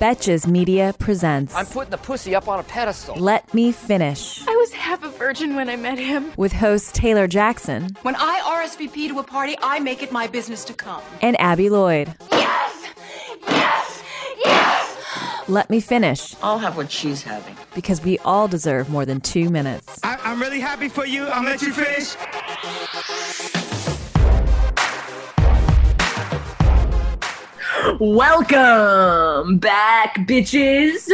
Betches Media presents I'm putting the pussy up on a pedestal. Let Me Finish I was half a virgin when I met him. with host Taylor Jackson When I RSVP to a party, I make it my business to come. and Abby Lloyd. Yes! Yes! Yes! Let Me Finish I'll have what she's having. because we all deserve more than two minutes. I, I'm really happy for you. I'll let you finish. Welcome back, bitches.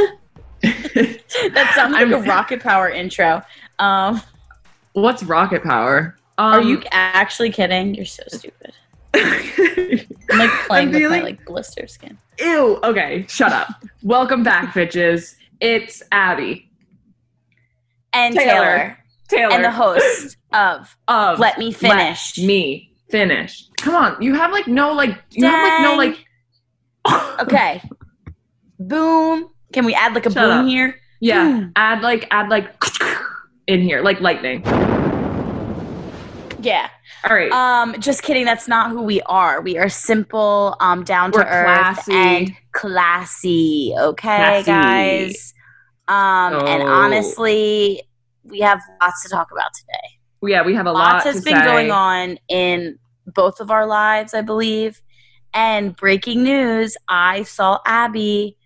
That sounds like a rocket power intro. Um, What's rocket power? Um, are you actually kidding? You're so stupid. I'm like playing I'm with my like blister skin. Ew. Okay, shut up. Welcome back, bitches. It's Abby And Taylor. Taylor, Taylor and the host of of Let Me Finish. Let me finish. Come on, you have like no like you have like no like. Okay. boom. Can we add like a Shut boom up. here? Yeah, Boom. add like add like in here like lightning. Yeah. All right. Um, just kidding. That's not who we are. We are simple, um, down to earth, and classy. Okay, Classy. guys. Um, and Oh. honestly, we have lots to talk about today. yeah, we have a lot lots has been say. going on in both of our lives, I believe. And breaking news: I saw Abby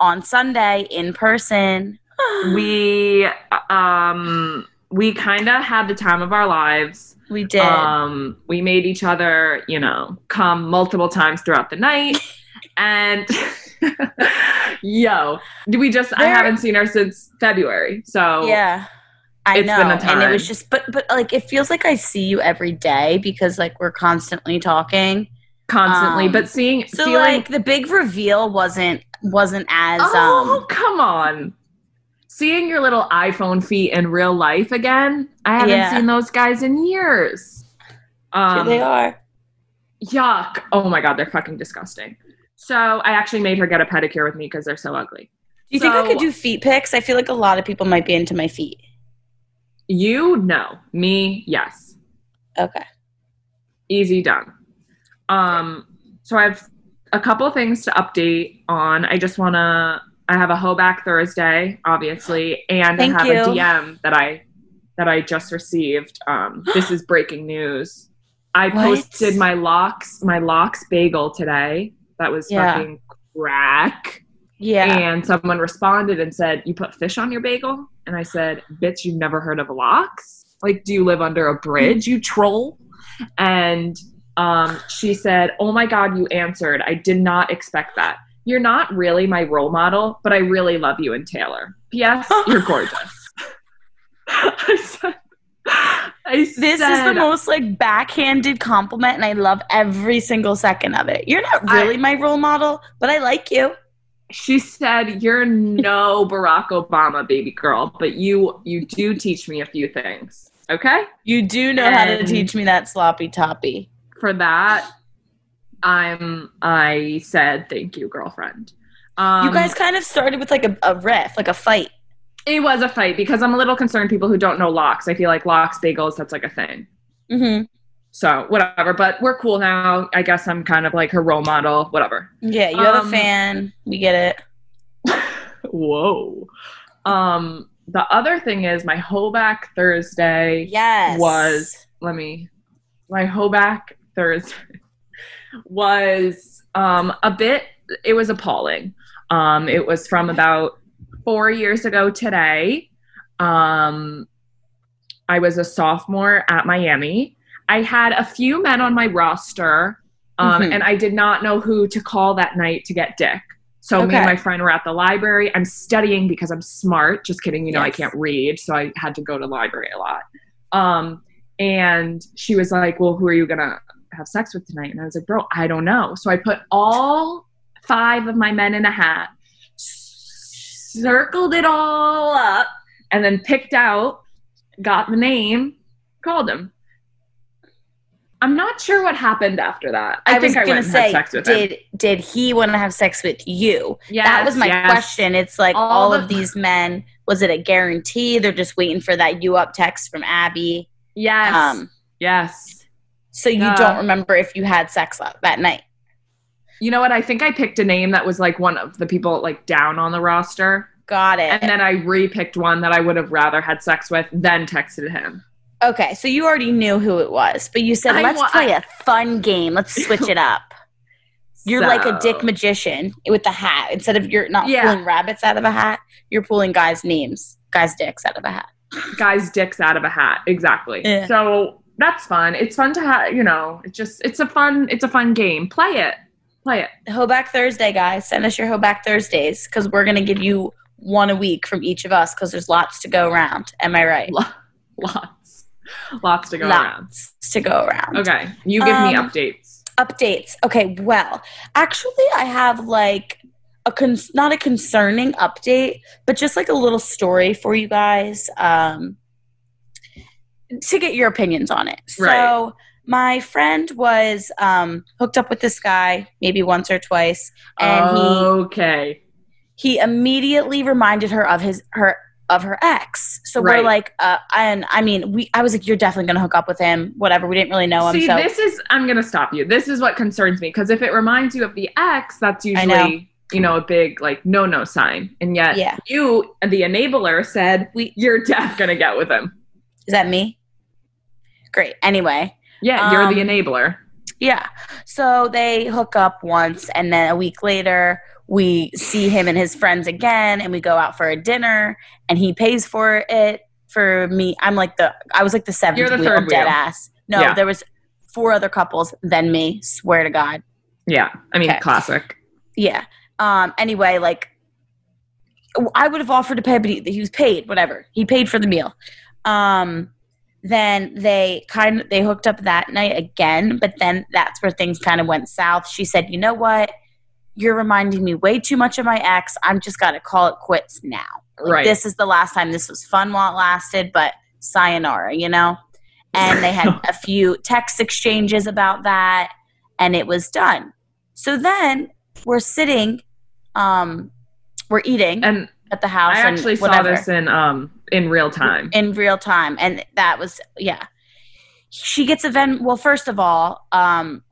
on Sunday in person. we um we kind of had the time of our lives we did. um we made each other you know come multiple times throughout the night and yo do we just i haven't seen her since february so yeah. I it's know. been a And it was just but but like it feels like I see you every day because like we're constantly talking. Constantly Um, but seeing So feeling like the big reveal wasn't wasn't as oh um come on seeing your little iphone feet in real life again i haven't Yeah. seen those guys in years here um they are. Yuck. Oh my god, they're fucking disgusting. So I actually made her get a pedicure with me because they're so ugly. Do you think I could do feet pics? I feel like a lot of people might be into my feet. You no. Me, yes. Okay. Easy done. Um, so I have a couple things to update on. I just wanna I have a Hoback Thursday, obviously, and Thank I have you. a DM that I that I just received. Um, this is breaking news. I What? posted my lox, my lox bagel today. That was Yeah. fucking crack. Yeah. And someone responded and said, You put fish on your bagel? And I said, Bitch, you've never heard of lox? Like, do you live under a bridge, you troll? And um, she said, Oh my God, you answered. I did not expect that. You're not really my role model, but I really love you and Taylor. P.S. You're gorgeous. I said, I this is the most like backhanded compliment and I love every single second of it. You're not I- really my role model, but I like you. she said you're no barack obama baby girl but you you do teach me a few things okay You do know how to teach me that sloppy toppy. For that i'm i said thank you girlfriend um, you guys kind of started with like a, a riff, like a fight. it was a fight because i'm a little concerned people who don't know lox i feel like lox bagels that's like a thing Mm-hmm. so whatever but we're cool now i guess i'm kind of like her role model whatever Yeah, you have Um, a fan. We get it. whoa um the other thing is my hoback thursday Yes. was let me my hoback thursday was um a bit it was appalling. Um it was from about four years ago today. Um i was a sophomore at miami. I had a few men on my roster um Mhm. and i did not know who to call that night to get dick. So me and my friend were at the library. I'm studying because i'm smart. Just kidding you know i can't read so i had to go to the library a lot. Um and she was like well who are you gonna have sex with tonight and i was like bro i don't know so i put all five of my men in a hat, circled it all up, and then picked out, got the name, called him. I'm not sure what happened after that. I, I, was think I gonna went and say, had sex with him. did did he want to have sex with you? that was my yes. question. It's like All all, of these men. Was it a guarantee? They're just waiting for that you up text from Abby. Yes. Um, yes. So you Yeah. don't remember if you had sex that, night. You know what? I think I picked a name that was like one of the people like down on the roster. Got it. And then I repicked one that I would have rather had sex with, then texted him. okay, so you already knew who it was, but you said I let's wa- play a fun game. Let's switch it up. You're like a dick magician with the hat. Instead of you're not Yeah. pulling rabbits out of a hat, you're pulling guys' names, guys' dicks out of a hat. Guys' dicks out of a hat. Exactly. Yeah. So that's fun. It's fun to have, you know, it's just, it's a fun, it's a fun game. Play it. Play it. Hoback Thursday, guys. Send us your Hoback Thursdays because we're gonna give you one a week from each of us because there's lots to go around. Am I right? Lo- Lots. Lots to go around. lots to go around. Okay. You give me Um, updates. Updates. Okay. Well, actually, I have like a con- not a concerning update, but just like a little story for you guys um, to get your opinions on it. So. Right. My friend was um, hooked up with this guy maybe once or twice, and he okay. he immediately reminded her of his her of her ex. So we're like, uh, and I mean, we I was like, you're definitely gonna hook up with him. Whatever. We didn't really know him. See, so this is, I'm going to stop you. This is what concerns me because if it reminds you of the ex, that's usually, know. you know, a big like no no sign. And yet Yeah. you, the enabler, said We- you're def going to get with him. is that me? Great. Anyway, Yeah, you're the Um, enabler. yeah. So they hook up once, and then a week later, we see him and his friends again, and we go out for a dinner, and he pays for it for me. I'm like the I was like the seventh You're the wheel, third dead wheel. ass. No, Yeah. there was four other couples than me. Swear to God. Yeah, I mean, Okay. classic. Yeah. Um. Anyway, like, I would have offered to pay, but he, he was paid. Whatever. He paid for the meal. Um. Then they kind of they hooked up that night again, but then that's where things kind of went south. She said, "You know what? You're reminding me way too much of my ex. I'm just got to call it quits now. Like, Right. This is the last time. This was fun while it lasted, but sayonara. You know." And they had a few text exchanges about that, and it was done. So then we're sitting, um, we're eating And at the house. I and actually saw whatever, this in um in real time. in real time, and that was yeah. She gets a Ven. Well, first of all, um,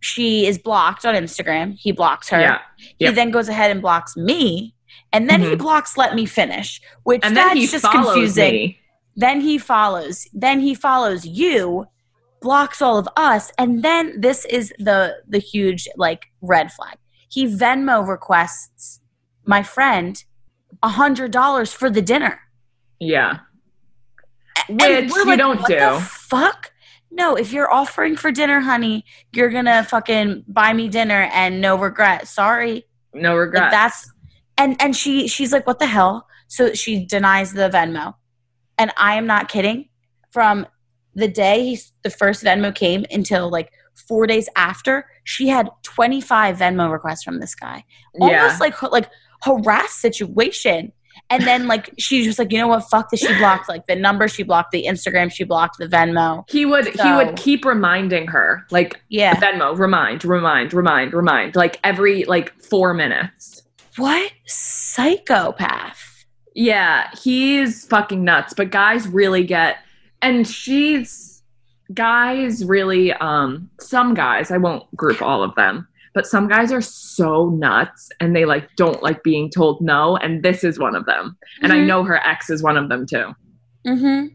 she is blocked on Instagram. He blocks her. Yeah. He then goes ahead and blocks me, and then he Mhm. blocks "Let Me Finish," which And that's he just confusing. me. Then he follows. Then he follows you, blocks all of us, and then this is the the huge like red flag. He Venmo requests my friend a hundred dollars for the dinner, Yeah. And Which you like, don't do. Fuck. No, if you're offering for dinner, honey, you're gonna fucking buy me dinner and no regret. Sorry. No Like regret. that's and and she she's like, what the hell? So she denies the Venmo, and I am not kidding. From the day he, the first Venmo came until like four days after, she had twenty five Venmo requests from this guy, almost yeah. like like harassed situation. And then like she was like, you know what? Fuck this. She blocked like the number. She blocked the Instagram. She blocked the Venmo. he would he would keep reminding her like Yeah. Venmo, remind, remind, remind, remind, like every like four minutes. What psychopath? Yeah, he's fucking nuts. But guys really get, and she's guys really. Um, some guys I won't group all of them, but some guys are so nuts and they like don't like being told no, and this is one of them. And I Mhm. know her ex is one of them too. Mm-hmm.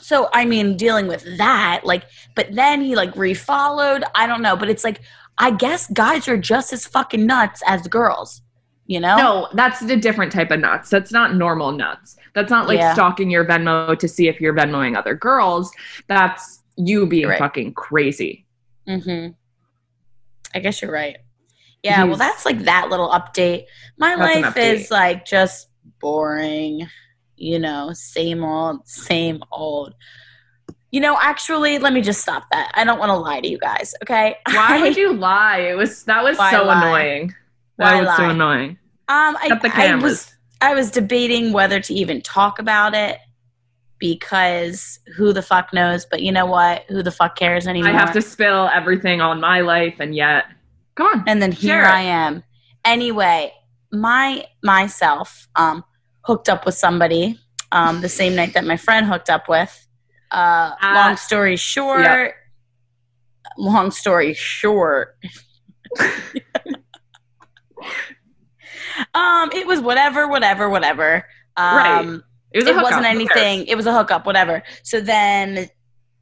So I mean, dealing with that, like, but then he like refollowed. I don't know, but it's like I guess guys are just as fucking nuts as girls. You know? No, that's a different type of nuts. That's not normal nuts. That's not like Yeah. stalking your Venmo to see if you're Venmoing other girls. That's you being Right. fucking crazy. Mm-hmm. I guess you're right. Yeah. well, that's like that little update. My life update. is like just boring. You know, same old, same old. You know, actually, let me just stop that. I don't want to lie to you guys. Okay. Why would you lie? It was that was Why so lie? annoying. Why was so annoying. Um, I, the I was I was debating whether to even talk about it because who the fuck knows? But you know what? Who the fuck cares anymore? I have to spill everything on my life, and yet, come on. and then here I am. Anyway, my myself um hooked up with somebody um the same night that my friend hooked up with. Uh, Ah. long story short, Yep. long story short. um, it was whatever, whatever, whatever. Um, Right. It, was a it wasn't anything. It was a hookup, whatever. So then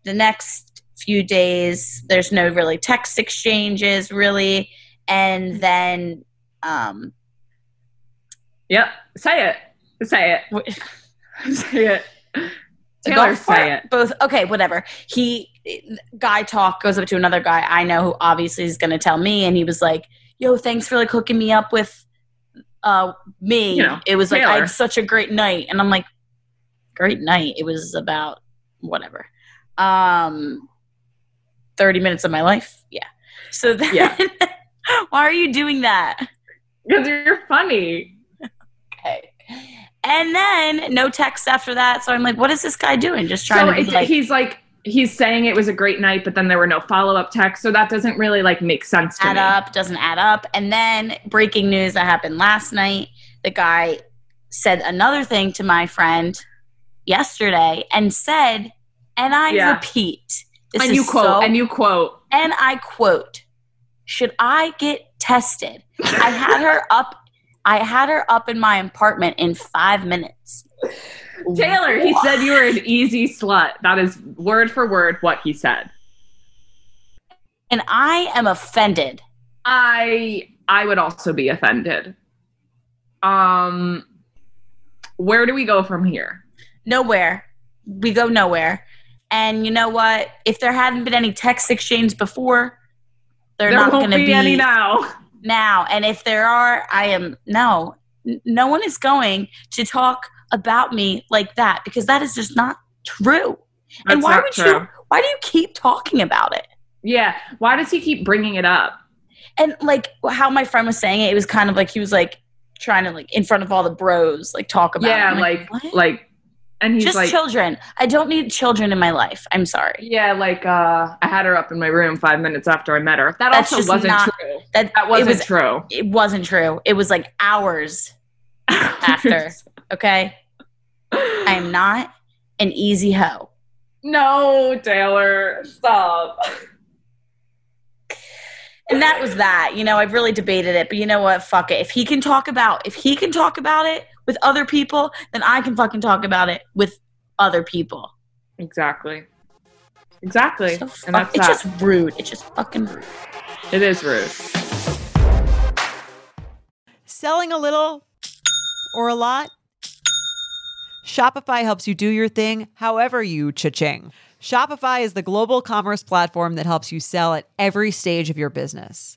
the next few days, there's no really text exchanges, really, and then um, Yep. Say it. Say it. Say it. Taylor, say it. Both okay, whatever. He guy talk goes up to another guy I know who obviously is going to tell me, and he was like, "Yo, thanks for like hooking me up with uh me." You know, it was like I had such a great night, and I'm like, "Great night." It was about whatever, um, thirty minutes of my life. Yeah. So then, Yeah. why are you doing that? Because you're funny. Okay. And then no text after that. So I'm like, what is this guy doing? Just trying So to be like, he's like he's saying it was a great night, but then there were no follow up texts, so that doesn't really like make sense to add me. up, doesn't add up. And then breaking news that happened last night. The guy said another thing to my friend yesterday and said, and I Yeah. repeat, this and you quote so- and you quote. and I quote, should I get tested? I had her up. I had her up in my apartment in five minutes. Taylor, he said you were an easy slut. That is word for word what he said. And I am offended. I I would also be offended. Um where do we go from here? Nowhere. We go nowhere. And you know what? If there hadn't been any text exchange before, they're there not going to be, be, any now. now. And if there are, I am no. No one is going to talk about me like that because that is just not true. and why would true. you? Why do you keep talking about it? Yeah. Why does he keep bringing it up? And like how my friend was saying it, it was kind of like he was like trying to like in front of all the bros like talk about. it. yeah, I'm like like and he's just like children. I don't need children in my life. I'm sorry. Yeah, like uh I had her up in my room five minutes after I met her. That That's also wasn't not- true. That That wasn't it was true. it wasn't true. It was like hours after. Okay. I am not an easy hoe. no, Taylor, stop. And that was that. You know, I've really debated it, but you know what? Fuck it. If he can talk about if he can talk about it with other people, then I can fucking talk about it with other people. Exactly. Exactly. So and fuck- that's it's that. just rude. It's just fucking rude. it is rude. Selling a little or a lot? Shopify helps you do your thing however you cha-ching. Shopify is the global commerce platform that helps you sell at every stage of your business.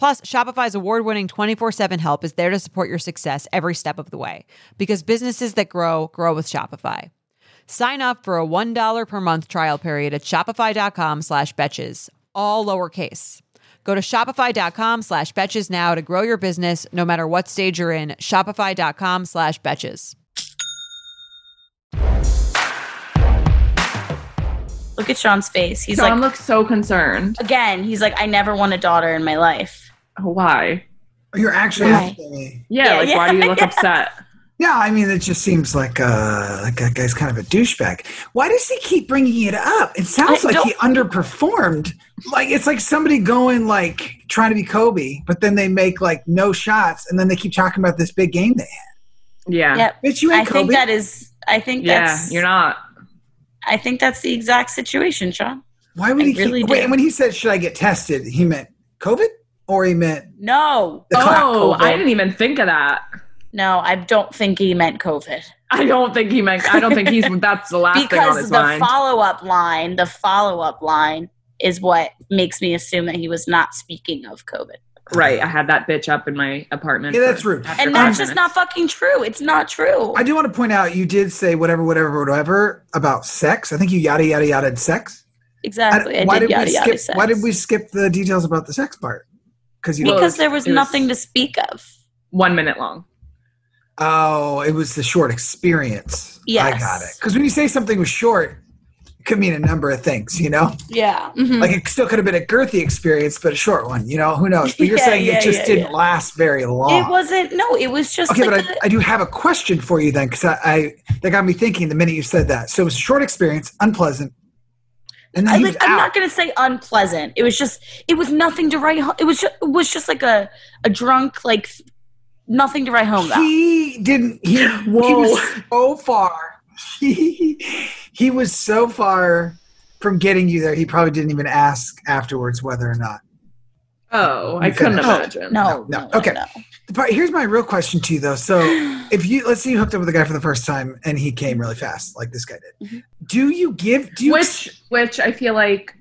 Plus, Shopify's award winning 24 7 help is there to support your success every step of the way because businesses that grow, grow with Shopify. Sign up for a $1 per month trial period at shopify.com slash betches, all lowercase. Go to shopify.com slash betches now to grow your business no matter what stage you're in. Shopify.com slash betches. Look at Sean's face. He's like Sean like looks so concerned. again, he's like, I never want a daughter in my life. Why? You're actually Why? asking. Yeah, Yeah, like why do you look yeah. upset? Yeah, I mean, it just seems like uh, like that guy's kind of a douchebag. Why does he keep bringing it up? It sounds I like don't- he underperformed. Like it's like somebody going like trying to be Kobe, but then they make like no shots, and then they keep talking about this big game they had. Yeah. Yep. Bitch, you I ain't think that is. I think Yeah, that's. you're not. I think that's the exact situation, Sean. Why would I he keep? really wait, do. when he said, "Should I get tested?" He meant COVID, or he meant No, Oh, I didn't even think of that. no, I don't think he meant COVID I don't think he meant. I don't think he's. That's the last thing on because his the mind. follow up line, the follow up line, is what makes me assume that he was not speaking of COVID. right. I had that bitch up in my apartment. Yeah, that's rude. And five that's just minutes. not fucking true. It's not true. I do want to point out you did say whatever, whatever, whatever about sex. I think you yada yada yada sex. exactly. I, why did, did yada we yada. skip? Why did we skip the details about the sex part? Because you. Well, Because it there was- was nothing to speak of. one minute long. oh, it was the short experience. Yes. I got it. Because when you say something was short, it could mean a number of things. You know, Yeah. mhm. like it still could have been a girthy experience, but a short one. You know, who knows? But you're Yeah, saying yeah, it just yeah, didn't yeah. last very long. it wasn't. No, it was just Okay, like but a- I, I do have a question for you then, because I, I that got me thinking the minute you said that. So it was a short experience, unpleasant, and I, like, I'm not gonna say unpleasant. It was just it was nothing to write home. It was just it was just like a a drunk like nothing to write home about. He didn't. He, he was so far. He he was so far from getting you there. He probably didn't even ask afterwards whether or not. Oh, I couldn't finished. imagine. no, no, no, okay. no. The part, here's my real question to you though. So if you let's say you hooked up with a guy for the first time and he came really fast, like this guy did, Mm-hmm. do you give? Do you which which I feel like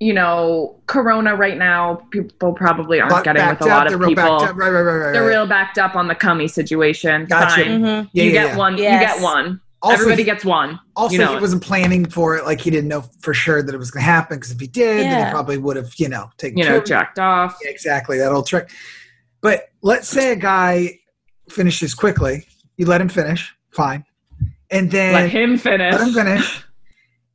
you know, Corona right now, people probably aren't Back- getting with a lot up, they're of real people. up. Right, right, right, right. They're right. real backed up on the cummy situation. Gotcha. Fine. Mhm. Yeah, you yeah, get yeah. one. Yes. You get one. Also, Everybody he- gets one. Also, you know he it. wasn't planning for it. Like he didn't know for sure that it was going to happen. Because if he did, then he probably would have, you know, taken you care know, of jacked off. Yeah, exactly that old trick. But let's say a guy finishes quickly. You let him finish, fine, and then Let him finish. let him finish,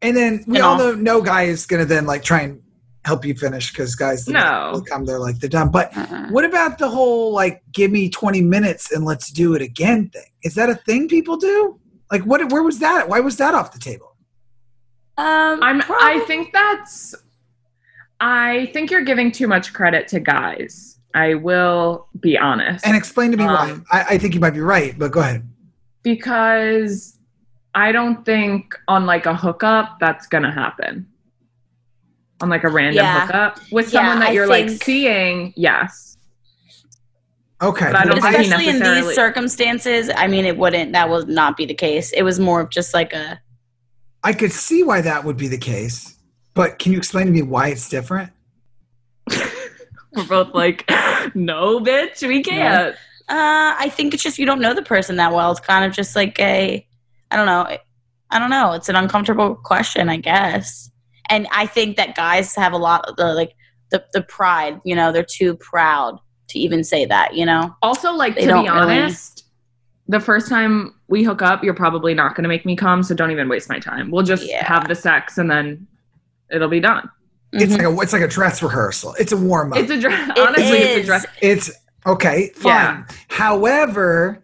and then we And all know no guy is going to then like try and help you finish because guys No. will come there like they're done. But Uh-uh. what about the whole like give me twenty minutes and let's do it again thing? Is that a thing people do? Like what? Where was that? Why was that off the table? Um, I'm. I think that's. I think you're giving too much credit to guys. I will be honest. And explain to me why. Um, I, I think you might be right, but go ahead. because I don't think on like a hookup that's gonna happen. On like a random Yeah. hookup with Yeah, someone that I you're like seeing, yes. Okay, But I don't think especially in these circumstances, I mean, it wouldn't. That would not be the case. It was more of just like a. I could see why that would be the case, but can you explain to me why it's different? We're both like, no, bitch, we can't. Uh, I think it's just you don't know the person that well. It's kind of just like a, I don't know, I don't know. It's an uncomfortable question, I guess. And I think that guys have a lot of the like the the pride. You know, they're too proud to even say that. You know. Also, like They to don't be really- honest, the first time we hook up, you're probably not going to make me come, so don't even waste my time. We'll just Yeah. have the sex and then it'll be done. It's Mhm. like a it's like a dress rehearsal. It's a warm up. It's a dress. It Honestly, it's a dress. It's okay, fine. Yeah. However,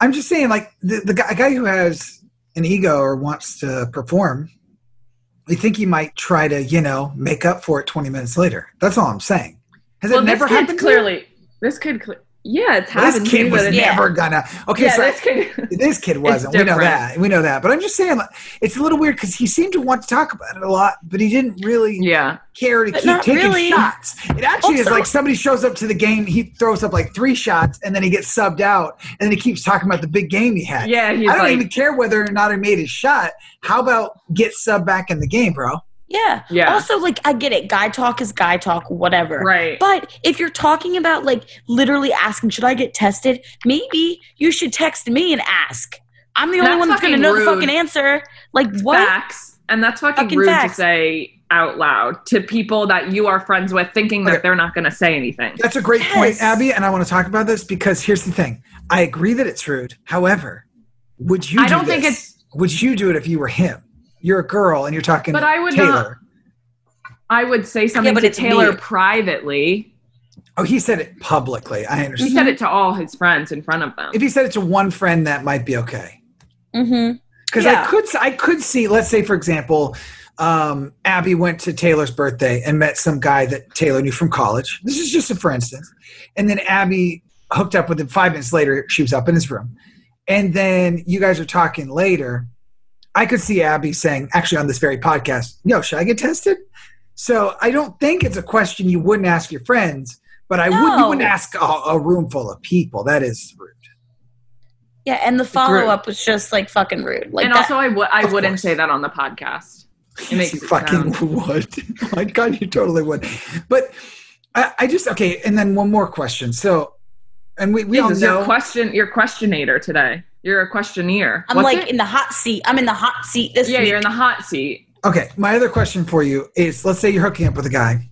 I'm just saying, like the the guy, guy who has an ego or wants to perform, I think he might try to you know make up for it 20 minutes later. That's all I'm saying. Has Well, it never happened? clearly. This kid, cle- yeah, it's happened. this kid was never gonna. Okay, yeah, so this kid. this kid wasn't. We know that. We know that. But I'm just saying, like, it's a little weird because he seemed to want to talk about it a lot, but he didn't really yeah, care to But keep taking really. shots. It actually is like somebody shows up to the game, he throws up like three shots, and then he gets subbed out, and then he keeps talking about the big game he had. yeah. I don't like, even care whether or not he made his shot. How about get subbed back in the game, bro? Yeah. Yeah. Also, like, I get it. Guy talk is guy talk, whatever. right. But if you're talking about like literally asking, should I get tested? Maybe you should text me and ask. I'm the only That's one that's going to fucking know the fucking answer. Like what? Facts, and that's fucking, Fucking rude facts. to say out loud to people that you are friends with, thinking that they're not going to say anything. That's a great point, Abby, and I want to talk about this because here's the thing. I agree that it's rude. However, would you I do don't think this? Would you do it if you were him? You're a girl and you're talking But I would Taylor. not- I would say something but to Taylor weird. privately. Oh, he said it publicly. I understand. He said it to all his friends in front of them. If he said it to one friend, that might be okay. Mm-hmm. Because Yeah. I could, I could see. Let's say, for example, um, Abby went to Taylor's birthday and met some guy that Taylor knew from college. This is just a for instance. And then Abby hooked up with him. Five minutes later, she was up in his room. And then you guys are talking later. I could see Abby saying, actually, on this very podcast, "Yo, should I get tested?" So I don't think it's a question you wouldn't ask your friends, but I would you wouldn't ask a, a room full of people. That is rude. Yeah, and the follow up was just like fucking rude. Like and that, also, I w- I Of wouldn't course. say that on the podcast. It makes you it fucking sound- would. My God, you totally would. But I, I just okay. And then one more question. So, and we we all know. you're question. You're questionator today. You're a questioneer. I'm What's like it? in the hot seat. I'm in the hot seat this yeah, week. you're in the hot seat. okay, my other question for you is: Let's say you're hooking up with a guy,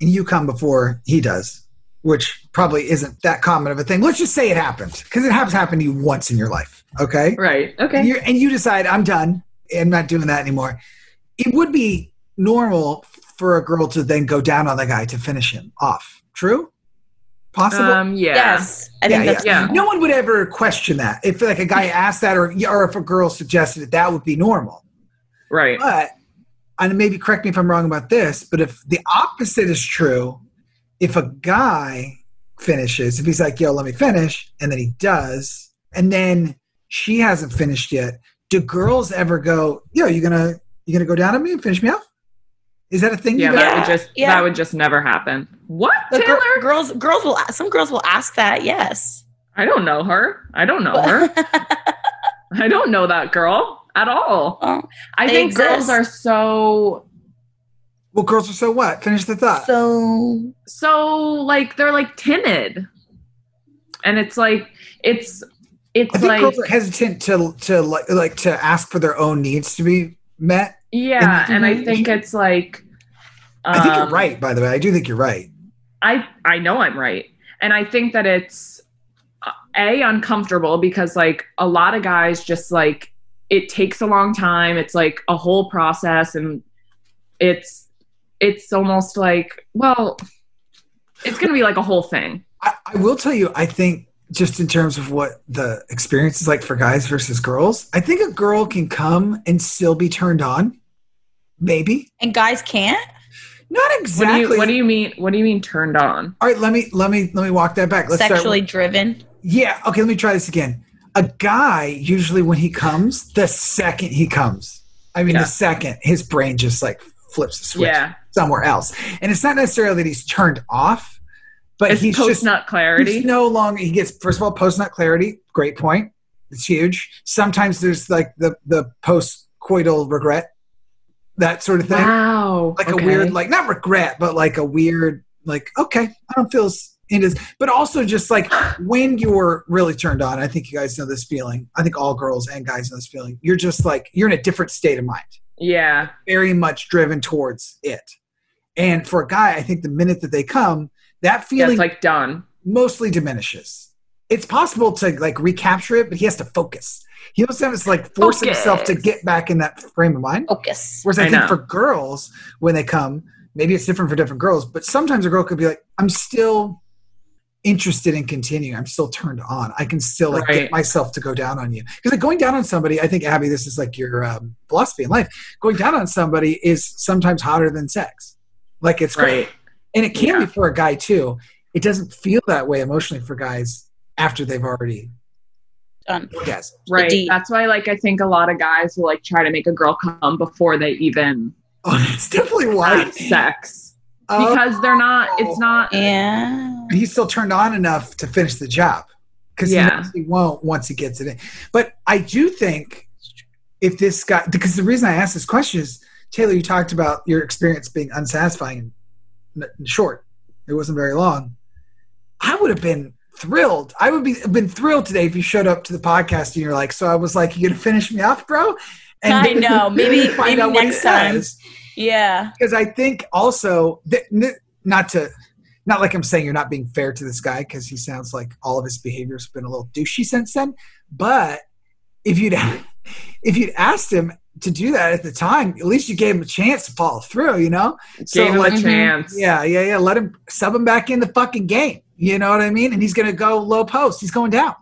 and you come before he does, which probably isn't that common of a thing. Let's just say it happened because it has happened to you once in your life. Okay, Right. and, Okay. you and you decide I'm done. I'm not doing that anymore. It would be normal for a girl to then go down on the guy to finish him off. True? Possible? Um. Yeah. Yes, I think Yeah, that's yeah. no one would ever question that if like a guy asked that or or if a girl suggested it that would be normal Right. but and maybe correct me if i'm wrong about this but if the opposite is true if a guy finishes if he's like yo let me finish and then he does and then she hasn't finished yet do girls ever go yo you gonna you gonna go down on me and finish me off is that a thing Yeah, you that guys- would just Yeah. that would just never happen. What, The Taylor? gir- girls, girls will. Some girls will ask that. Yes. I don't know her. I don't know her. I don't know that girl at all. Well, I They think girls are so well girls are so what finish the thought so so like they're like timid, and it's like it's it's i think like girls are hesitant to to like like to ask for their own needs to be met yeah, and- and I think it's like i think you're um, right by the way i do think you're right I I know I'm right, and I think that it's a uncomfortable because like a lot of guys just like it takes a long time. It's like a whole process, and it's it's almost like well, it's gonna be like a whole thing. I, I will tell you, I think just in terms of what the experience is like for guys versus girls, I think a girl can come and still be turned on. Maybe and guys can't. not What do exactly. you What do you mean? What do you mean turned on? All right, let me let me let me walk that back. Let's Sexually driven. yeah. Okay. Let me try this again. A guy usually when he comes, the second he comes, I mean, Yeah. the second his brain just like flips the switch Yeah, somewhere else, and it's not necessarily that he's turned off, but it's he's post just nut clarity. He's no longer. He gets first of all post nut clarity. Great point. It's huge. Sometimes there's like the the post coital regret, that sort of thing. wow, Like okay. a weird, like not regret, but like a weird, like okay, I don't feel into this. But also just like when you're really turned on. I think you guys know this feeling. I think all girls and guys know this feeling. You're just like you're in a different state of mind yeah, very much driven towards it. And for a guy, I think the minute that they come, that feeling like done. mostly diminishes. It's possible to like recapture it, but he has to focus. He also has to like force himself to get back in that frame of mind. Focus. Whereas I, I think know. for girls, when they come, maybe it's different for different girls, but sometimes a girl could be like, I'm still interested in continuing. I'm still turned on. I can still like get myself to go down on you. Because like going down on somebody, I think Abby, this is like your um, philosophy in life. Going down on somebody is sometimes hotter than sex. Like it's great. Right. And it can Yeah. be for a guy too. It doesn't feel that way emotionally for guys after they've already Um, Done. orgasmed. Right. deed. That's why like I think a lot of guys will like try to make a girl come before they even Oh, it's definitely why. sex. Oh. Because they're not it's not Yeah. he's still turned on enough to finish the job because he Yeah. knows he won't once he gets it in. But I do think if this guy, because the reason I asked this question is Taylor, you talked about your experience being unsatisfying and short. It wasn't very long. I would have been thrilled. I would be have been thrilled today if you showed up to the podcast and you're like, so I was like, you gonna finish me off, bro? And I know. Maybe- find maybe out next it time. does Yeah. because I think also that not to not like I'm saying you're not being fair to this guy because he sounds like all of his behavior's been a little douchey since then. But if you'd if you'd asked him to do that at the time, at least you gave him a chance to follow through, you know? Gave him a chance. Yeah, yeah, yeah. Let him sub him back in the fucking game. You know what I mean? And he's going to go low post. He's going down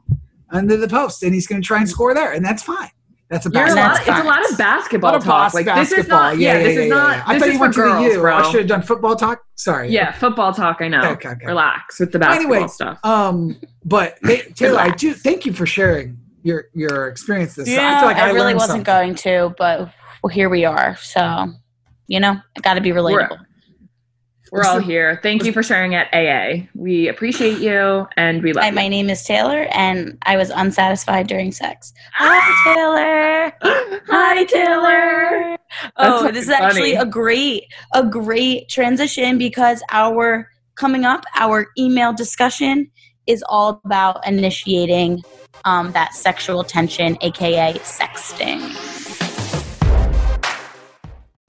under the post, and he's going to try and score there, and that's fine. That's a You're basketball. lot, it's a lot of basketball lot of talk. bas- Like this is not. Yeah, this is not. I this thought is you for went to girls, the U. bro. I should have done football talk. Sorry. Yeah, football talk. I know. Okay, okay. Relax with the basketball Anyway, stuff. um, but hey, Taylor, I do thank you for sharing your your experience. This Yeah, I feel like I, really wasn't something. going to, but well, here we are. So, you know, I got to be relatable. We're all here. Thank you for sharing at AA. We appreciate you and we love Hi, you. my name is Taylor, and I was unsatisfied during sex. Hi, Taylor. Hi, Taylor. Oh, this is fucking actually a great, a great transition because our coming up, our email discussion is all about initiating um, that sexual tension, aka sexting.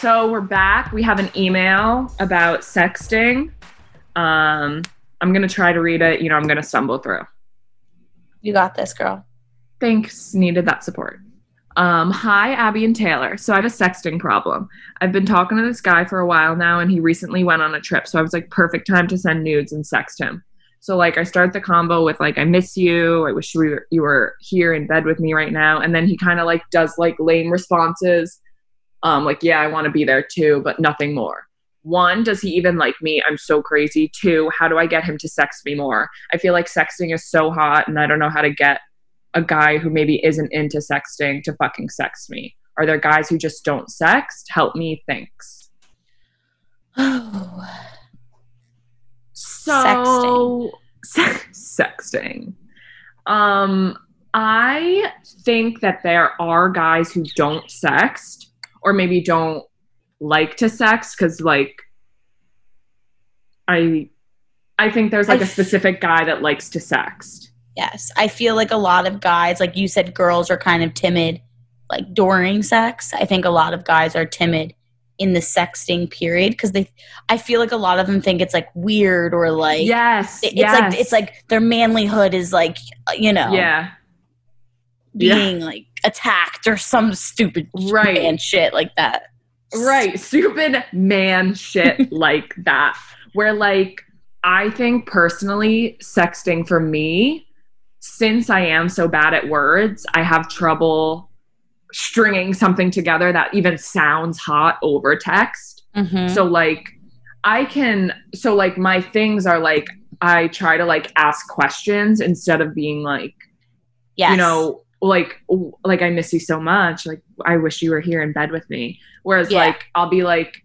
So we're back. We have an email about sexting. Um, I'm gonna try to read it. You know, I'm gonna stumble through. You got this, girl. Thanks. Needed that support. Um, hi, Abby and Taylor. So I have a sexting problem. I've been talking to this guy for a while now, and he recently went on a trip. So I was like, perfect time to send nudes and sext him. So like, I start the combo with like, I miss you. I wish you were, you were here in bed with me right now. And then he kind of like does like lame responses, um, like, yeah, I want to be there too, but nothing more. One, does he even like me? I'm so crazy. Two, how do I get him to sext me more? I feel like sexting is so hot, and I don't know how to get a guy who maybe isn't into sexting to fucking sext me? Are there guys who just don't sext? Help me, thanks. Oh. So sexting. Um, I think that there are guys who don't sext or maybe don't like to sex because like I I think there's like I a specific guy that likes to sext. Yes, I feel like a lot of guys, like you said, girls are kind of timid, like during sex. I think a lot of guys are timid in the sexting period because they. I feel like a lot of them think it's like weird or like yes, it- it's yes. like it's like their manlyhood is like you know Yeah. being like attacked or some stupid Right. and shit like that. Right. Stupid man shit like that. Where, like, I think personally, sexting for me, since I am so bad at words, I have trouble stringing something together that even sounds hot over text. Mhm. So, like, I can, so, like, my things are like, I try to, like, ask questions instead of being like, Yes. you know like like i miss you so much like i wish you were here in bed with me whereas Yeah. like i'll be like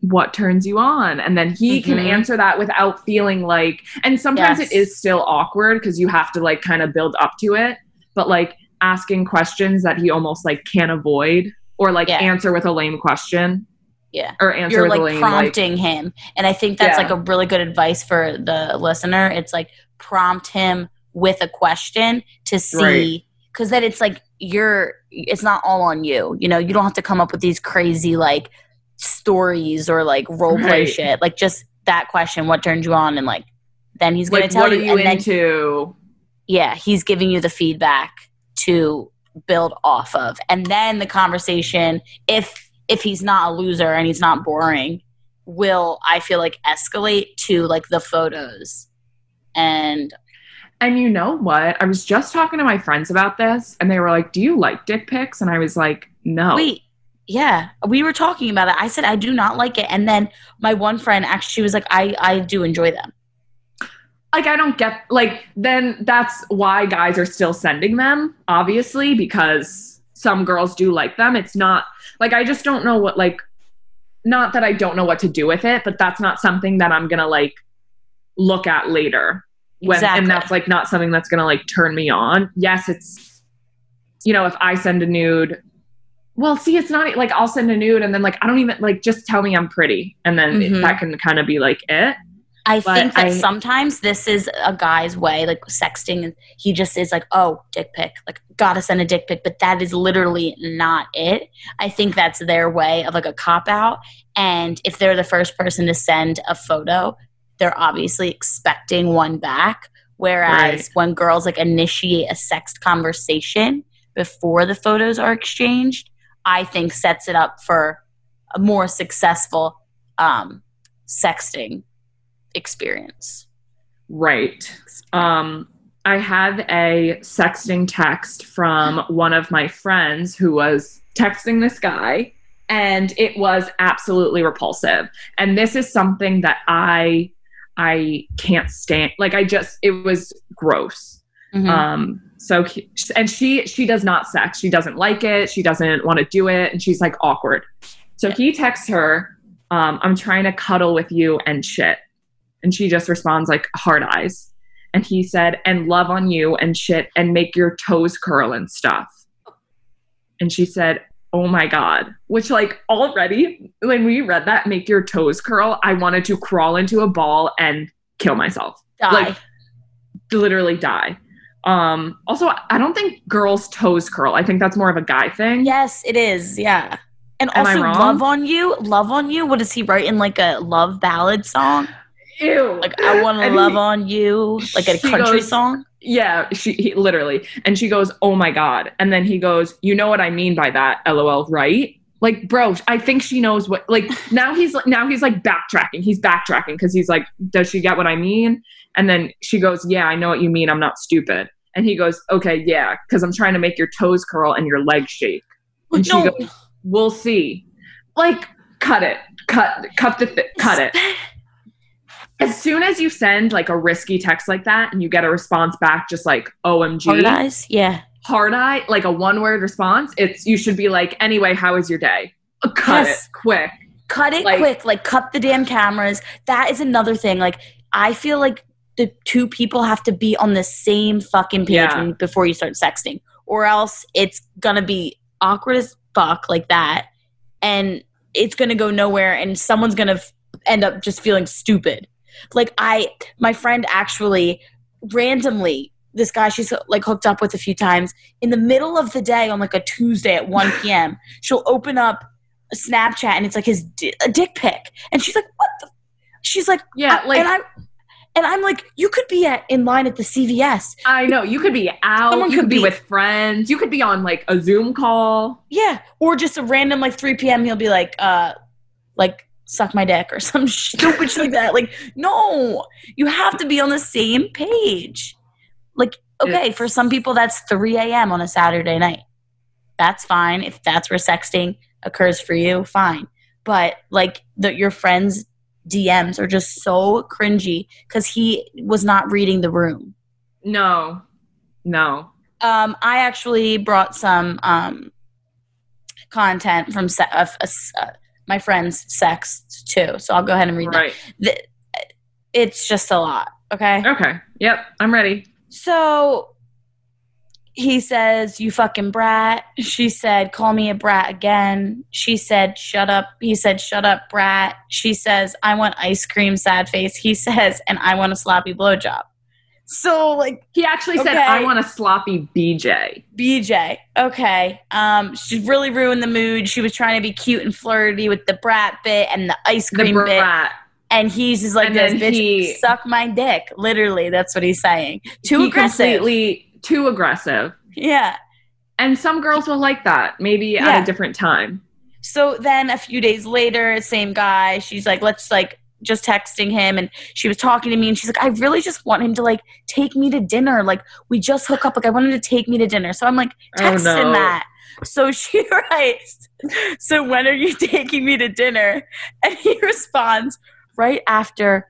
what turns you on and then he can Mhm. answer that without feeling like and sometimes Yes. it is still awkward because you have to like kind of build up to it but like asking questions that he almost like can't avoid or like Yeah. answer with a lame question Yeah. or answer You're with like a lame prompting him. And I think that's Yeah. like a really good advice for the listener. It's like prompt him with a question to see because then it's like you're it's not all on you. You know, you don't have to come up with these crazy like stories or like role play Right. shit. Like just that question, what turned you on and like then he's gonna like tell what are you, you and then into yeah, he's giving you the feedback to build off of. And then the conversation, if if he's not a loser and he's not boring, will I feel like escalate to like the photos. And And you know what? I was just talking to my friends about this, and they were like, "Do you like dick pics?" And I was like, "No." wait, yeah, we were talking about it. I said I do not like it. And then my one friend actually was like, I, I do enjoy them. Like I don't get like then that's why guys are still sending them, obviously, because some girls do like them. It's not like I just don't know what like not that I don't know what to do with it, but that's not something that I'm gonna like look at later. When Exactly. and that's like not something that's gonna like turn me on. Yes, it's you know, if I send a nude, well, see, it's not like I'll send a nude and then like I don't even like just tell me I'm pretty, and then Mhm. that can kind of be like it. I But think that I- sometimes this is a guy's way, like sexting, and he just is like, "Oh, dick pic, like gotta send a dick pic," but that is literally not it. I think that's their way of like a cop out, and if they're the first person to send a photo, they're obviously expecting one back. Whereas Right. when girls like initiate a sex conversation before the photos are exchanged, I think sets it up for a more successful um, sexting experience. Right. Um, I had a sexting text from one of my friends who was texting this guy, and it was absolutely repulsive. And this is something that I I can't stand. Like I just it was gross. Mhm. Um, so he, and she she does not sex. She doesn't like it. She doesn't want to do it, and she's like awkward. So he texts her, um, "I'm trying to cuddle with you and shit," and she just responds like hard eyes. And he said, "And love on you and shit, and make your toes curl and stuff." And she said, "Oh my god!" Which like already when we read that, make your toes curl, I wanted to crawl into a ball and kill myself Die. like literally die. Um, also, I don't think girls' toes curl. I think that's more of a guy thing. yes, it is. Yeah. And Am also, love on you, love on you. What does he write in like a love ballad song? Ew. Like I want to love he- on you, like a country goes- song. Yeah, she he, literally, and she goes, "Oh my god!" And then he goes, "You know what I mean by that? LOL, right?" Like, bro, I think she knows what. Like now he's now he's like backtracking. He's backtracking because he's like, "Does she get what I mean?" And then she goes, "Yeah, I know what you mean. I'm not stupid." And he goes, "Okay, yeah, because I'm trying to make your toes curl and your legs shake." And she goes, "We'll see." Like, cut it, cut, cut the, th- cut it. As soon as you send like a risky text like that and you get a response back, just like "OMG," Hard eyes. Yeah. hard eye, like a one word response, it's you should be like, anyway, how was your day? Uh, Cut Yes. it quick. Cut it Like- quick. Like cut the damn cameras. That is another thing. Like I feel like the two people have to be on the same fucking page Yeah. when, before you start sexting, or else it's gonna be awkward as fuck like that, and it's gonna go nowhere, and someone's gonna f- end up just feeling stupid. Like I, my friend actually randomly. This guy she's like hooked up with a few times in the middle of the day on like a Tuesday at 1 p.m. she'll open up a Snapchat and it's like his di- a dick pic, and she's like, "What the?" She's like, Yeah, like- and I'm, and I'm like, you could be at in line at the CVS. I know you could be out, Someone you could could be, be- with friends, you could be on like a Zoom call. Yeah, or just a random like 3 p.m. He'll be like, uh, like suck my dick or some stupid shit like that. Like, no, you have to be on the same page. Like, okay, It's- for some people that's 3 a.m. on a Saturday night. That's fine if that's where sexting occurs for you. Fine, but like the, your friends' DMs are just so cringy because he was not reading the room. No, no. Um, I actually brought some um, content from se- of, uh, s- uh, my friend's sex too, so I'll go ahead and read Right. that. It's just a lot. Okay. Okay. Yep. I'm ready. So he says, You fucking brat. She said, Call me a brat again. She said, Shut up. He said, Shut up, brat. She says, I want ice cream, sad face. He says, And I want a sloppy blowjob. So, like, He actually said, "I want a sloppy BJ." BJ. Okay. Um, she really ruined the mood. She was trying to be cute and flirty with the brat bit and the ice The cream bit. And he's just like And this bitch he- suck my dick. Literally, that's what he's saying. Too He aggressive. Completely too aggressive. Yeah. And some girls will like that, maybe Yeah. at a different time. So then a few days later, same guy, she's like, let's like just texting him and she was talking to me and she's like, I really just want him to like take me to dinner. Like we just hook up. Like I want him to take me to dinner. So I'm like Oh, texting no. that. So she writes, So when are you taking me to dinner? And he responds, right after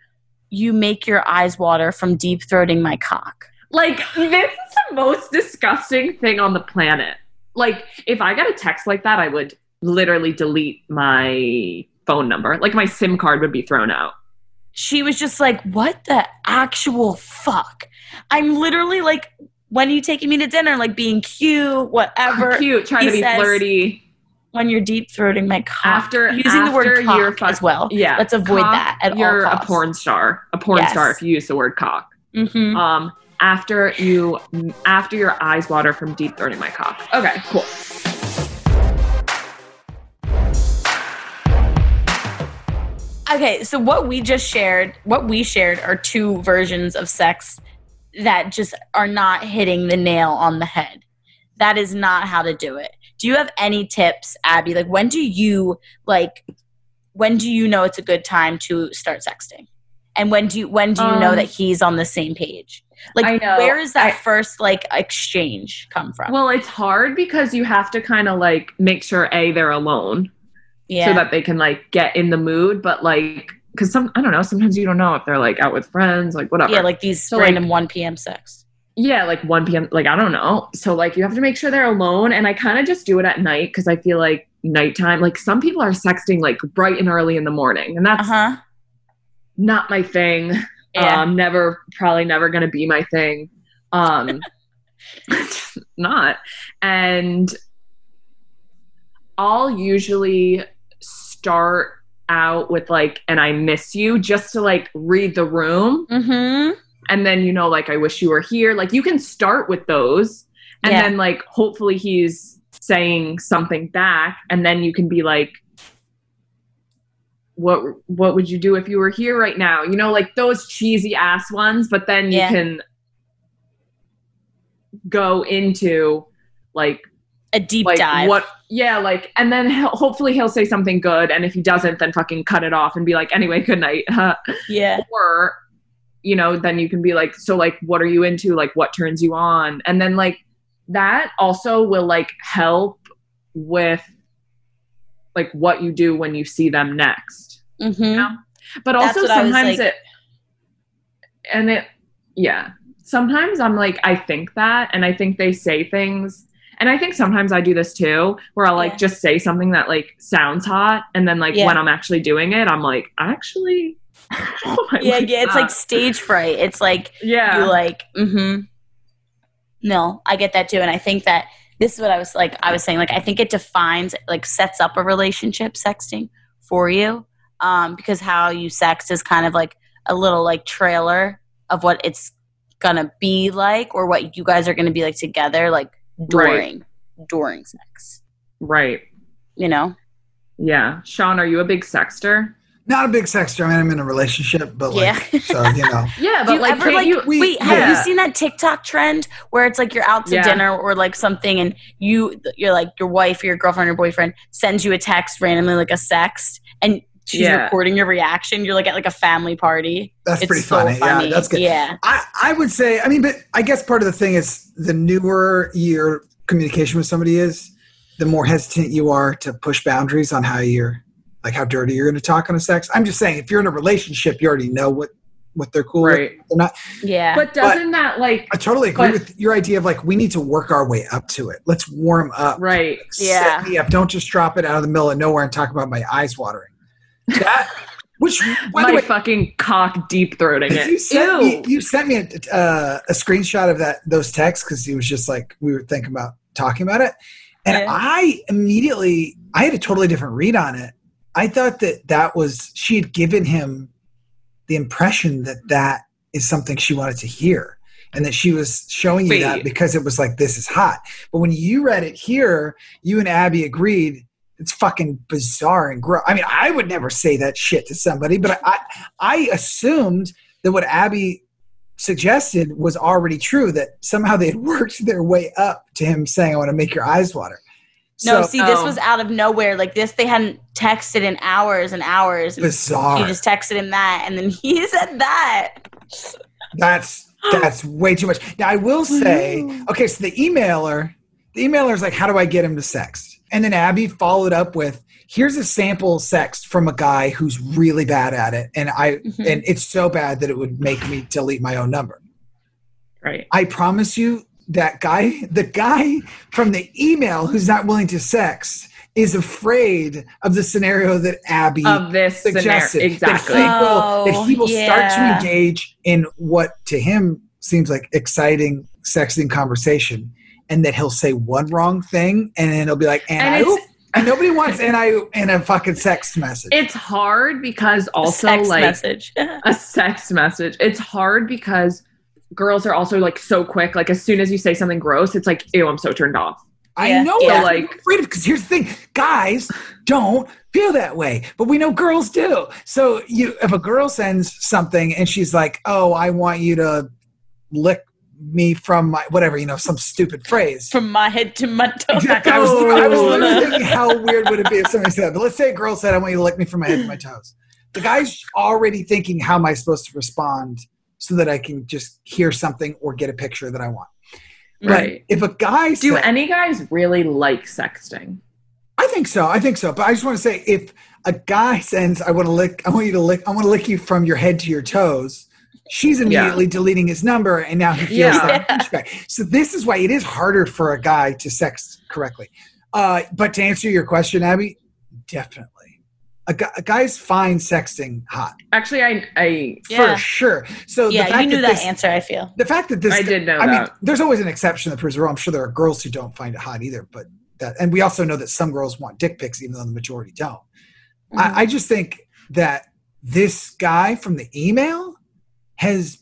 you make your eyes water from deep throating my cock. Like, this is the most disgusting thing on the planet. Like, if I got a text like that, I would literally delete my phone number. Like, my SIM card would be thrown out. she was just like, "What the actual fuck?" I'm literally like, "When are you taking me to dinner?" Like being cute, whatever. Cute, trying He to be says, flirty. When you're deep throating my cock, After using the word after cock you're fuck- as well. Yeah, let's avoid cock, that at You're all a porn star. A porn Yes. star if you use the word cock. Mhm. Um, after you, after your eyes water from deep throating my cock. Okay, cool. Okay, so what we just shared, what we shared are two versions of sex that just are not hitting the nail on the head. That is not how to do it. Do you have any tips, Abby? Like when do you like when do you know it's a good time to start sexting? And when do you when do you know Um, that he's on the same page? Like know. where is that I- first like exchange come from? Well, it's hard because you have to kind of like make sure a they're alone yeah. so that they can like get in the mood, but like because some I don't know sometimes you don't know if they're like out with friends, like whatever. yeah, like these So, like- random 1 p.m. sex. yeah, like 1 p.m. Like I don't know. So like you have to make sure they're alone, and I kind of just do it at night because I feel like nighttime. Like some people are sexting like bright and early in the morning, and that's Uh-huh. not my thing. Yeah. Um, never, probably never gonna be my thing. Um, not. And I'll usually start out with like, and I miss you just to like read the room. Mhm. And then, you know, like, I wish you were here. Like, you can start with those. And Yeah. then, like, hopefully he's saying something back. And then you can be like, what what would you do if you were here right now? You know, like those cheesy ass ones, but then you Yeah. can go into like A deep like dive. what yeah like and then he'll, hopefully he'll say something good and if he doesn't then fucking cut it off and be like anyway good night Yeah. or you know then you can be like so like what are you into like what turns you on and then like that also will like help with like what you do when you see them next Mm-hmm. you know? but also what I was, sometimes like- it and it yeah sometimes i'm like i think that and i think they say things and i think sometimes i do this too where i'll like Yeah. just say something that like sounds hot and then like Yeah. when i'm actually doing it i'm like actually oh yeah, yeah. It's like stage fright. It's like yeah you like, mm-hmm. No, I get that too. And I think that this is what I was like, I was saying, like, I think it defines, like, sets up a relationship, sexting for you. Um, because how you sex is kind of like a little like trailer of what it's gonna be like or what you guys are gonna be like together, like during during sex. right You know? yeah sean are you a big sexter Not a big sexter. I mean, I'm in a relationship, but like, Yeah. so you know. yeah but you like ever like you we- wait? Have you seen that TikTok trend where it's like you're out to Yeah. dinner or like something, and you you're like your wife or your girlfriend or boyfriend sends you a text randomly like a sext, and she's Yeah. recording your reaction. You're like at like a family party. That's It's pretty so funny. funny. Yeah, that's good. Yeah, I, I would say, I mean, but I guess part of the thing is the newer your communication with somebody is, the more hesitant you are to push boundaries on how you're, like how dirty you're going to talk on a sex. I'm just saying, if you're in a relationship, you already know what what they're cool Right. with. They're not. yeah. but doesn't that like I totally agree But- with your idea of like we need to work our way up to it. Let's warm up. right Yeah. Set me up. Don't just drop it out of the middle of nowhere and talk about my eyes watering. That, which by the my way, fucking cock deep throating it. you sent me you sent me a, uh, a screenshot of that those texts because he was just like we were thinking about talking about it. And Yeah. i immediately i had a totally different read on it. I thought that that was she had given him the impression that that is something she wanted to hear and that she was showing you that because it was like this is hot. But when you read it here you and abby agreed it's fucking bizarre and gross. I mean, I would never say that shit to somebody, but I, I assumed that what Abby suggested was already true. That somehow they had worked their way up to him saying, "I want to make your eyes water." no, So see, this Oh. was out of nowhere. Like this, they hadn't texted in hours and hours. And bizarre. She just texted him that, and then he said that. That's that's way too much. Now I will say, okay, so the emailer, the emailer is like, how do I get him to sext? And then Abby followed up with, here's a sample sext from a guy who's really bad at it, and I Mhm. and it's so bad that it would make me delete my own number. right I promise you, that guy, the guy from the email who's not willing to sext, is afraid of the scenario that Abby Of this scenario, suggested. exactly. That he will, that he will Oh, start to engage in what to him seems like exciting, sexting conversation, and that he'll say one wrong thing, and then he'll be like, and, And I, oop, and nobody wants and I in a fucking sext message. It's hard because also Sex like message. a sex message. It's hard because girls are also like so quick. Like as soon as you say something gross, it's like, ew, I'm so turned off. I Yeah. know, Yeah. Like- like, afraid because here's the thing: guys don't feel that way, but we know girls do. So you, if a girl sends something and she's like, "Oh, I want you to lick me from my whatever," you know, some stupid phrase. From my head to my toe. Exactly. I was, oh. I was literally thinking, how weird would it be if somebody said that? But let's say a girl said, "I want you to lick me from my head to my toes." The guy's already thinking, "How am I supposed to respond so that I can just hear something or get a picture that I want?" But Right. If a guy Do said- any guys really like sexting? I think so. I think so. But I just want to say, if a guy sends, "I want to lick," I want you to lick, I want to lick you from your head to your toes. She's immediately deleting his number, and now he feels Yeah. that pushback. So this is why it is harder for a guy to sex correctly. Uh, but to answer your question, Abby, definitely, a, guy, a guys fine sexting hot Actually, I I Yeah. for sure. So the Yeah, fact you knew that this- answer, I feel. the fact that this I did know I mean, there's always an exception that proves the rule. I'm sure there are girls who don't find it hot either, but that and we also know that some girls want dick pics, even though the majority don't. Mm-hmm. I, I just think that this guy from the email has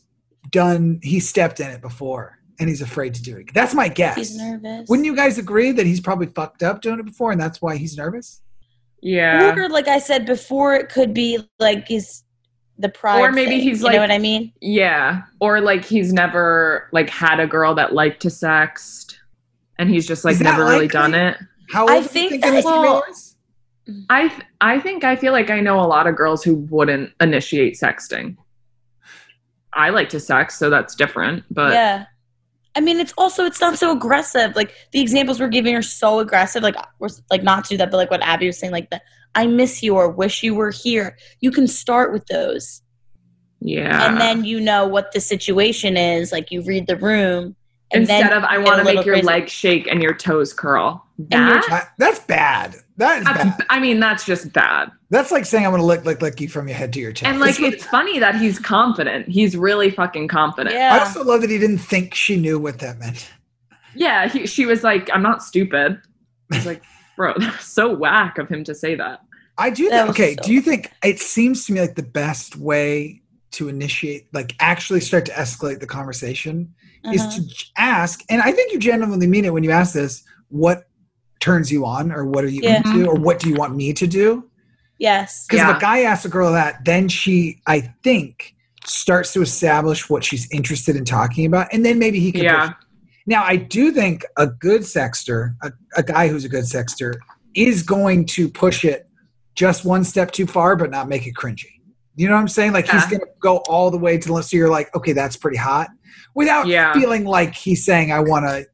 done he stepped in it before and he's afraid to do it. That's my guess. He's nervous. Wouldn't you guys agree that he's probably fucked up doing it before and that's why he's nervous? yeah. Or like I said before, it could be like he's the pride. Or maybe thing, he's you like- know what I mean? Yeah. Or like he's never like had a girl that liked to sext and he's just like Is that never really done it. How old I think think that- this email well. I th- I think I feel like I know a lot of girls who wouldn't initiate sexting. I like to sex, so that's different. But yeah. I mean, it's also it's not so aggressive. Like the examples we're giving are so aggressive. Like we're like not to do that, but like what Abby was saying, like the "I miss you" or "Wish you were here." You can start with those, yeah. and then you know what the situation is. Like you read the room, and instead of I want to make your crazy. legs shake and your toes curl. That, That- that's bad. That is that's, bad. I mean, that's just bad. That's like saying I'm gonna lick lick lick you from your head to your toe. And like, It's- it's funny that he's confident. He's really fucking confident. Yeah. I also love that he didn't think she knew what that meant. Yeah. He, she was like, "I'm not stupid." I was like, "Bro, that's so whack of him to say that." I do That think. Okay, so- do you think it seems to me like the best way to initiate, like actually start to escalate the conversation, is Uh-huh. to ask, and I think you genuinely mean it when you ask this: what turns you on, or what are you Yeah. into, or what do you want me to do? yes, Because if a guy asks a girl that, then she, I think, starts to establish what she's interested in talking about, and then maybe he can. Yeah. Now, I do think a good sexter, a, a guy who's a good sexter, is going to push it just one step too far, but not make it cringy. You know what I'm saying? Like he's going to go all the way to the so you're like, okay, that's pretty hot, without Yeah. feeling like he's saying, I want to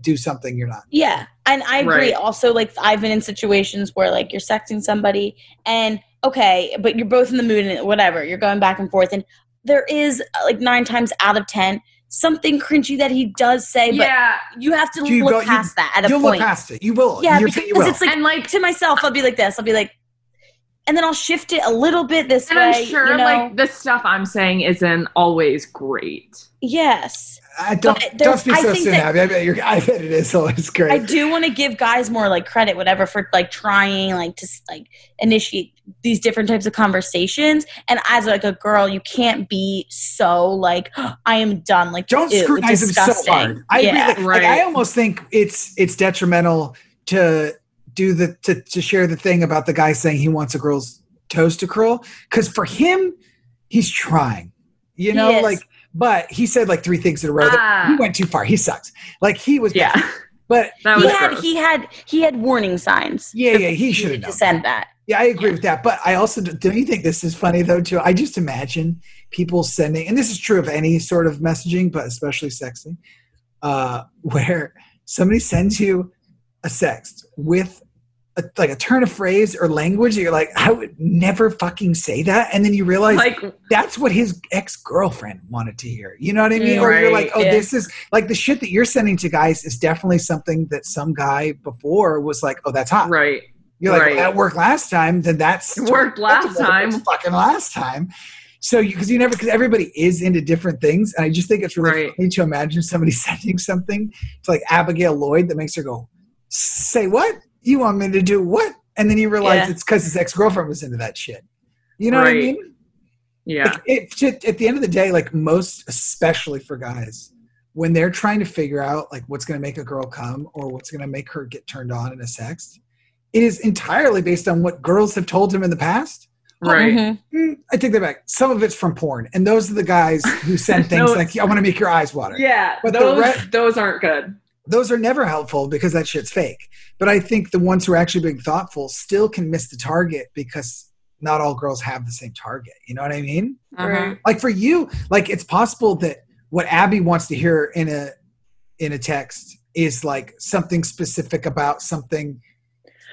do something you're not. Yeah, and I agree. Right. Also, like I've been in situations where like you're sexting somebody, and okay, but you're both in the mood and whatever. You're going back and forth, and there is uh, like nine times out of ten something cringy that he does say, but Yeah. you have to You look go- you- past that at a point. You'll look past it. You will. yeah, You're because you will. it's like and like, to myself, I'll be like this. I'll be like, and then I'll shift it a little bit this and way. I'm sure you know? like the stuff I'm saying isn't always great. Yes. I don't, but don't there's- speak I so think soon, that- Abby. I bet, you're, I bet it is always great. I do want to give guys more like credit, whatever, for like trying like to like initiate these different types of conversations. And as like a girl, you can't be so like I am done. Like don't ew, scrutinize him so hard. I yeah. agree. Like, like, I almost think it's it's detrimental to do the to, to share the thing about the guy saying he wants a girl's toes to curl because for him, he's trying. You He know, is. like, but he said like three things in a row. that Ah. he went too far. He sucks. Like he was. Yeah. bad. But he had gross. he had he had warning signs. yeah, yeah, he should have known. send that. Yeah, I agree with that. But I also don't you think this is funny though too? I just imagine people sending, and this is true of any sort of messaging, but especially sexting, uh, where somebody sends you a sext with a, like a turn of phrase or language that you're like, I would never fucking say that, and then you realize like that's what his ex girlfriend wanted to hear. You know what I mean? Mm, or you're like, oh, yeah. this is like the shit that you're sending to guys is definitely something that some guy before was like, oh, that's hot. right. You're like Right. that worked last time, then that's It worked last time. Fucking last time. So you because you never because everybody is into different things, and I just think it's really Right. funny to imagine somebody sending something to like Abigail Lloyd that makes her go, "Say what? You want me to do what?" And then you realize Yeah. it's because his ex girlfriend was into that shit. You know what I mean? Yeah. Like, it, just- at the end of the day, like most, especially for guys, when they're trying to figure out like what's going to make a girl come or what's going to make her get turned on in a sex, it is entirely based on what girls have told him in the past. Right. Mhm. Mm, I take that back. Some of it's from porn, and those are the guys who send things No, like, "I want to make your eyes water." Yeah. But those re- those aren't good. Those are never helpful because that shit's fake. But I think the ones who are actually being thoughtful still can miss the target because not all girls have the same target. You know what I mean? Uh-huh. like for you like it's possible that what abby wants to hear in a in a text is like something specific about something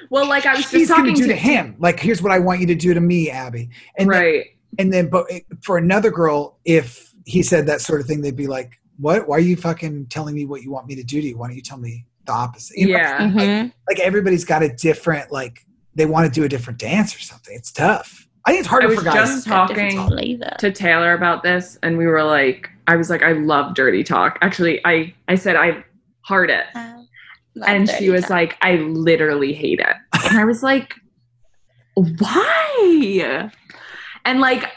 Well, like I was she's just going talking to do to him like here's what i want you to do to me abby and then, right. and then but for another girl if he said that sort of thing they'd be like what why are you fucking telling me what you want me to do to you why don't you tell me the opposite You know? yeah. Mhm. like everybody's got a different like they want to do a different dance or something it's tough i think it's harder I was for guys just Got different talking to Taylor about this, and we were like, I was like, I love dirty talk. Actually, I I said I heart it, Love and she was talk. like, I literally hate it, and I was like, why? And like,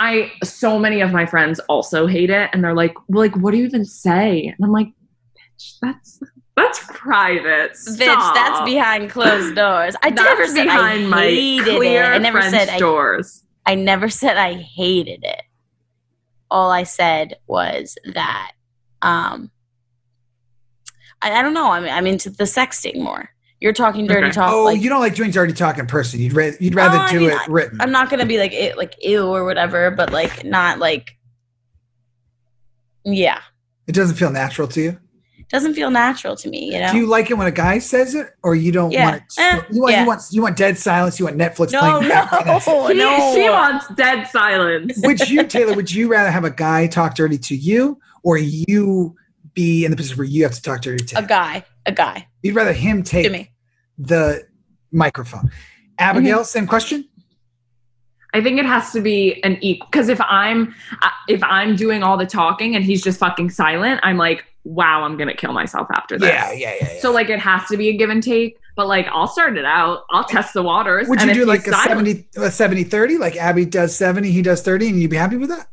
I so many of my friends also hate it, and they're like, well, like, what do you even say? And I'm like, bitch, that's that's private. Bitch, that's behind closed doors. I never said I behind my hated it. I never French said I, doors. I never said I hated it. All I said was that um I, I don't know. I'm I'm into the sexting more. You're talking dirty Okay. talk. oh like, you don't like doing dirty talk in person you'd, ra- you'd rather Oh, I do mean, it written I'm not gonna be like it, like ew or whatever, but like not like yeah. it doesn't feel natural to you Doesn't feel natural to me, you know. Do you like it when a guy says it, or you don't Yeah. want it? Eh, you want yeah. you want you want dead silence. You want Netflix no, playing. no, and. He- no. She wants dead silence. Would you, Taylor? Would you rather have a guy talk dirty to you, or you be in the position where you have to talk dirty to a him? guy, a guy You'd rather him take me. the microphone. Abigail, mm-hmm. same question. I think it has to be an equal because if I'm if I'm doing all the talking and he's just fucking silent, I'm like, wow, I'm gonna kill myself after this. Yeah, yeah, yeah. yeah. So like it has to be a give and take, but like I'll start it out. I'll test the waters. Would you if do like a silent- 70, a 70 30? Like Abby does 70, he does 30, and you'd be happy with that?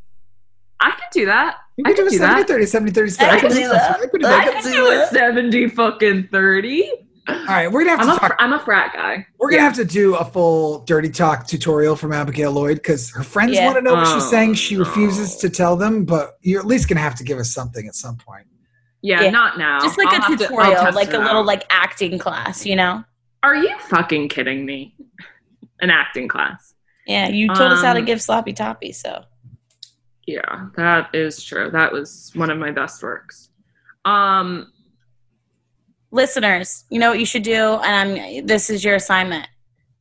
I could do that. You I could do could a do 70 that. 30, 70 30 split. I could could do do that. that. I could do I that. I could do a 70 fucking 30. All right, we're gonna have I'm to a, talk. fr- I'm a frat guy. We're gonna have to do a full dirty talk tutorial from Abigail Lloyd because her friends Yeah. want to know what she's Oh, saying. She no. refuses to tell them, but you're at least gonna have to give us something at some point. Yeah, Yeah. not now. Just like I'll a have to- tutorial, like a little out. like acting class, you know? Are you fucking kidding me? An acting class. Yeah, you told us how to Um, give sloppy toppy, so Yeah, that is true. That was one of my best works. Um, listeners, you know what you should do, and I'm this is your assignment.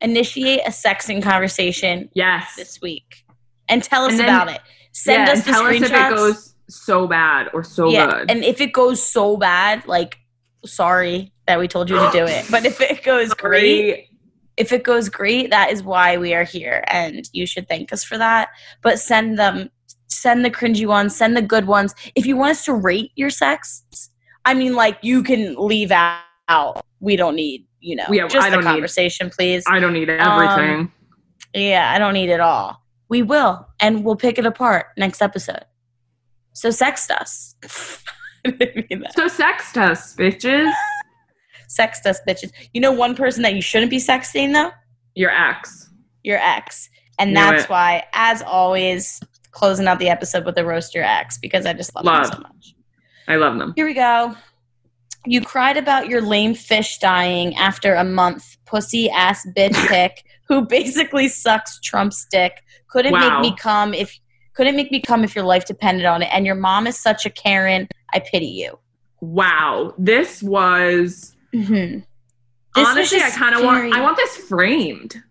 Initiate a sexing conversation yes. this week and tell us And then- about it. Send yeah, us the tell us if it goes so bad or so yeah, good. and if it goes so bad, like sorry that we told you to do it. But if it goes great, if it goes great, that is why we are here, and you should thank us for that. But send them, send the cringy ones, send the good ones. If you want us to rate your sex, I mean, like you can leave out. We don't need, you know, Yeah, just the don't need- conversation, please. I don't need everything. Um, Yeah, I don't need it all. We will, and we'll pick it apart next episode. So sext us. I didn't mean that. so sext us, bitches. Sext us, bitches. You know one person that you shouldn't be sexting though? Your ex. Your ex. And Knew that's it. why, as always, closing out the episode with the roast your ex because I just love, Love. them so much. I love them. Here we go. You cried about your lame fish dying after a month. Pussy ass bitch pick who basically sucks Trump's dick. Couldn't Wow. make me come if couldn't make me come if your life depended on it. And your mom is such a Karen. I pity you. Wow, this was Mhm. This honestly. was I kind of want. I want this framed.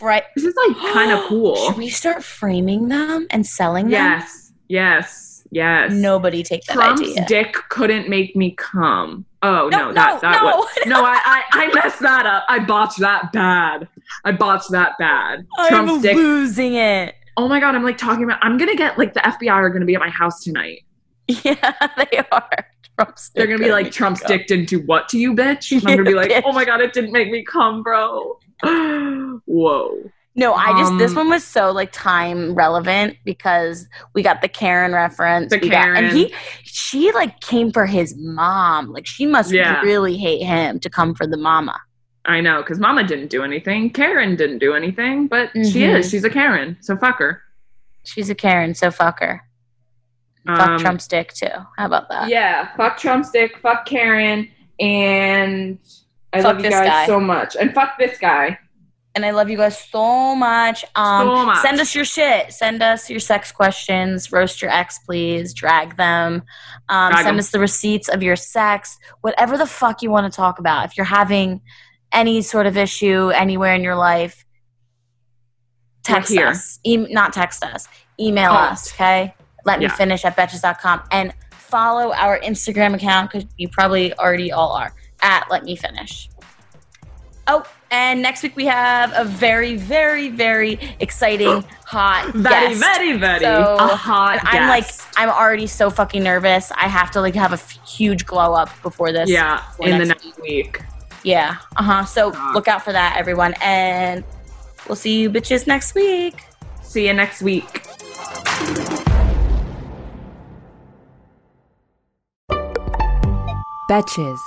Right. This is like kind of cool. Should we start framing them and selling them? Yes, yes, Yes. Nobody take that Trump's idea. dick couldn't make me come. Oh No, no, no, that no, was no. I, I I messed that up. I botched that bad. I botched that bad. Trump's I'm dick. losing it. Oh my god, I'm like talking about. I'm gonna get like the FBI are gonna be at my house tonight. Yeah, they are. Trump's They're gonna be like Trump's dick didn't do what to you, bitch. I'm gonna be like, oh my god, it didn't make me come, bro. Whoa. No, I just this Um, one was so like time relevant because we got the Karen reference. The we got- and he she like came for his mom. Like she must Yeah. really hate him to come for the mama. I know, because Mama didn't do anything. Karen didn't do anything, but she Mhm. is. She's a Karen, so fuck her. She's a Karen, so fuck her. Fuck Um, Trump's dick too. How about that? Yeah, fuck Trump's dick, fuck Karen, and I Fuck love you guys guy. so much. And fuck this guy. And I love you guys so much. Um, So much. Send us your shit. Send us your sex questions. Roast your ex, please. Drag them. Um, Drag send 'em. us the receipts of your sex. Whatever the fuck you want to talk about. If you're having any sort of issue anywhere in your life, text us. E- not text us. Email us. Okay. Let me finish at betches.com and follow our Instagram account because you probably already all are at Let Me Finish. Oh, and next week we have a very, very, very exciting, hot, Very, guest. very, very So- a hot and I'm like. I'm already so fucking nervous. I have to like have a f- huge glow up before this. Yeah, before in the next next week. Yeah. Uh huh. So look out for that, everyone, and we'll see you bitches next week. See you next week. Betches.